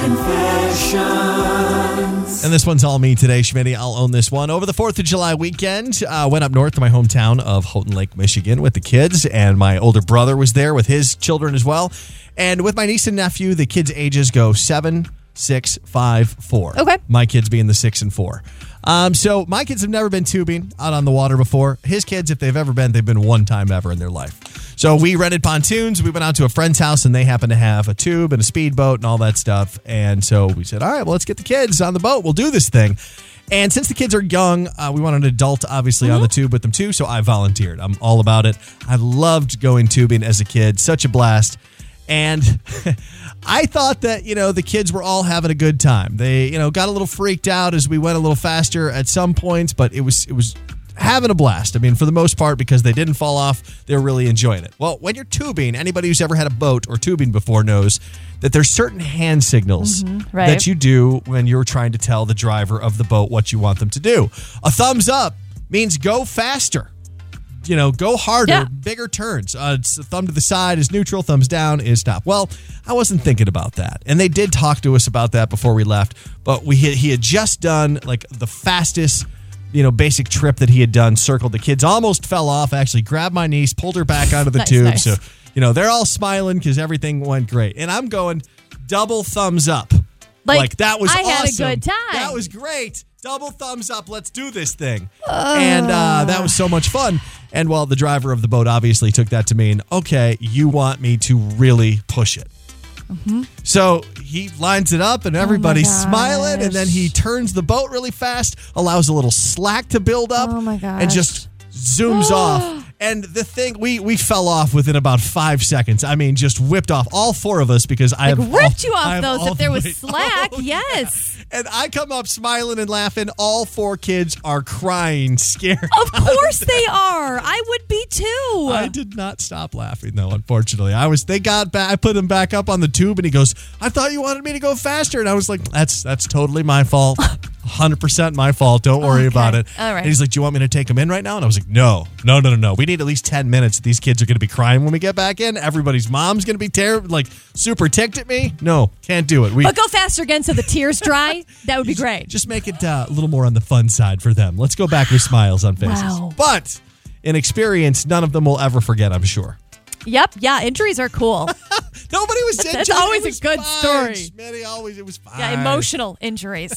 Confessions. And this one's all me today, Schmitty. I'll own this one. Over the 4th of July weekend, uh, went up north to my hometown of Houghton Lake, Michigan with the kids, and my older brother was there with his children as well. And with my niece and nephew, the kids' ages go seven, six, five, four. Okay. My kids being the six and four. Um, so my kids have never been tubing out on the water before. His kids, if they've ever been, they've been one time ever in their life. So we rented pontoons. We went out to a friend's house, and they happened to have a tube and a speedboat and all that stuff. And so we said, "All right, well, let's get the kids on the boat. We'll do this thing." And since the kids are young, uh, we want an adult, obviously, on the tube with them too. So I volunteered. I'm all about it. I loved going tubing as a kid. Such a blast. And I thought that, you know, the kids were all having a good time. They, you know, got a little freaked out as we went a little faster at some points, but it was it was having a blast. I mean, for the most part, because they didn't fall off, they're really enjoying it. Well, when you're tubing, anybody who's ever had a boat or tubing before knows that there's certain hand signals right. that you do when you're trying to tell the driver of the boat what you want them to do. A thumbs up means go faster you know, go harder, Yeah. bigger turns. Uh, it's a thumb to the side is neutral, thumbs down is stop. Well, I wasn't thinking about that, and they did talk to us about that before we left. But we he had just done like the fastest, you know, basic trip that he had done. Circled the kids, almost fell off. Actually, grabbed my niece, pulled her back onto the Nice, tube. nice. So you know they're all smiling because everything went great, and I'm going double thumbs up. Like, that was I had a awesome. good time. That was great. Double thumbs up. Let's do this thing. And uh, that was so much fun. And well, the driver of the boat obviously took that to mean, okay, you want me to really push it. Mm-hmm. So he lines it up and everybody's gosh. smiling. And then he turns the boat really fast, allows a little slack to build up, Oh and just zooms off. And the thing, we we fell off within about five seconds. I mean, just whipped off all four of us because I have ripped all- you off those if there was weight. Oh, slack. Oh, yes. and I come up smiling and laughing. All four kids are crying, scared. Of course they are. I would be too. I did not stop laughing though. Unfortunately, I was. They got back. I put him back up on the tube, and he goes, "I thought you wanted me to go faster." And I was like, "That's that's totally my fault. 100 percent my fault. Don't worry Okay. about it." All right. And he's like, "Do you want me to take him in right now?" And I was like, "No, no, no, no, no. We need at least 10 minutes. These kids are going to be crying when we get back in. Everybody's mom's going to be terrible, like super ticked at me. No, can't do it. We but go faster again so the tears dry. That would be great. just make it uh, a little more on the fun side for them. Let's go back with smiles on faces. Wow. But in experience, none of them will ever forget, I'm sure. Yep. Yeah. Injuries are cool. Nobody was That's injured. It always a was good fine. story. Smitty, always, it was fine. yeah. Emotional injuries.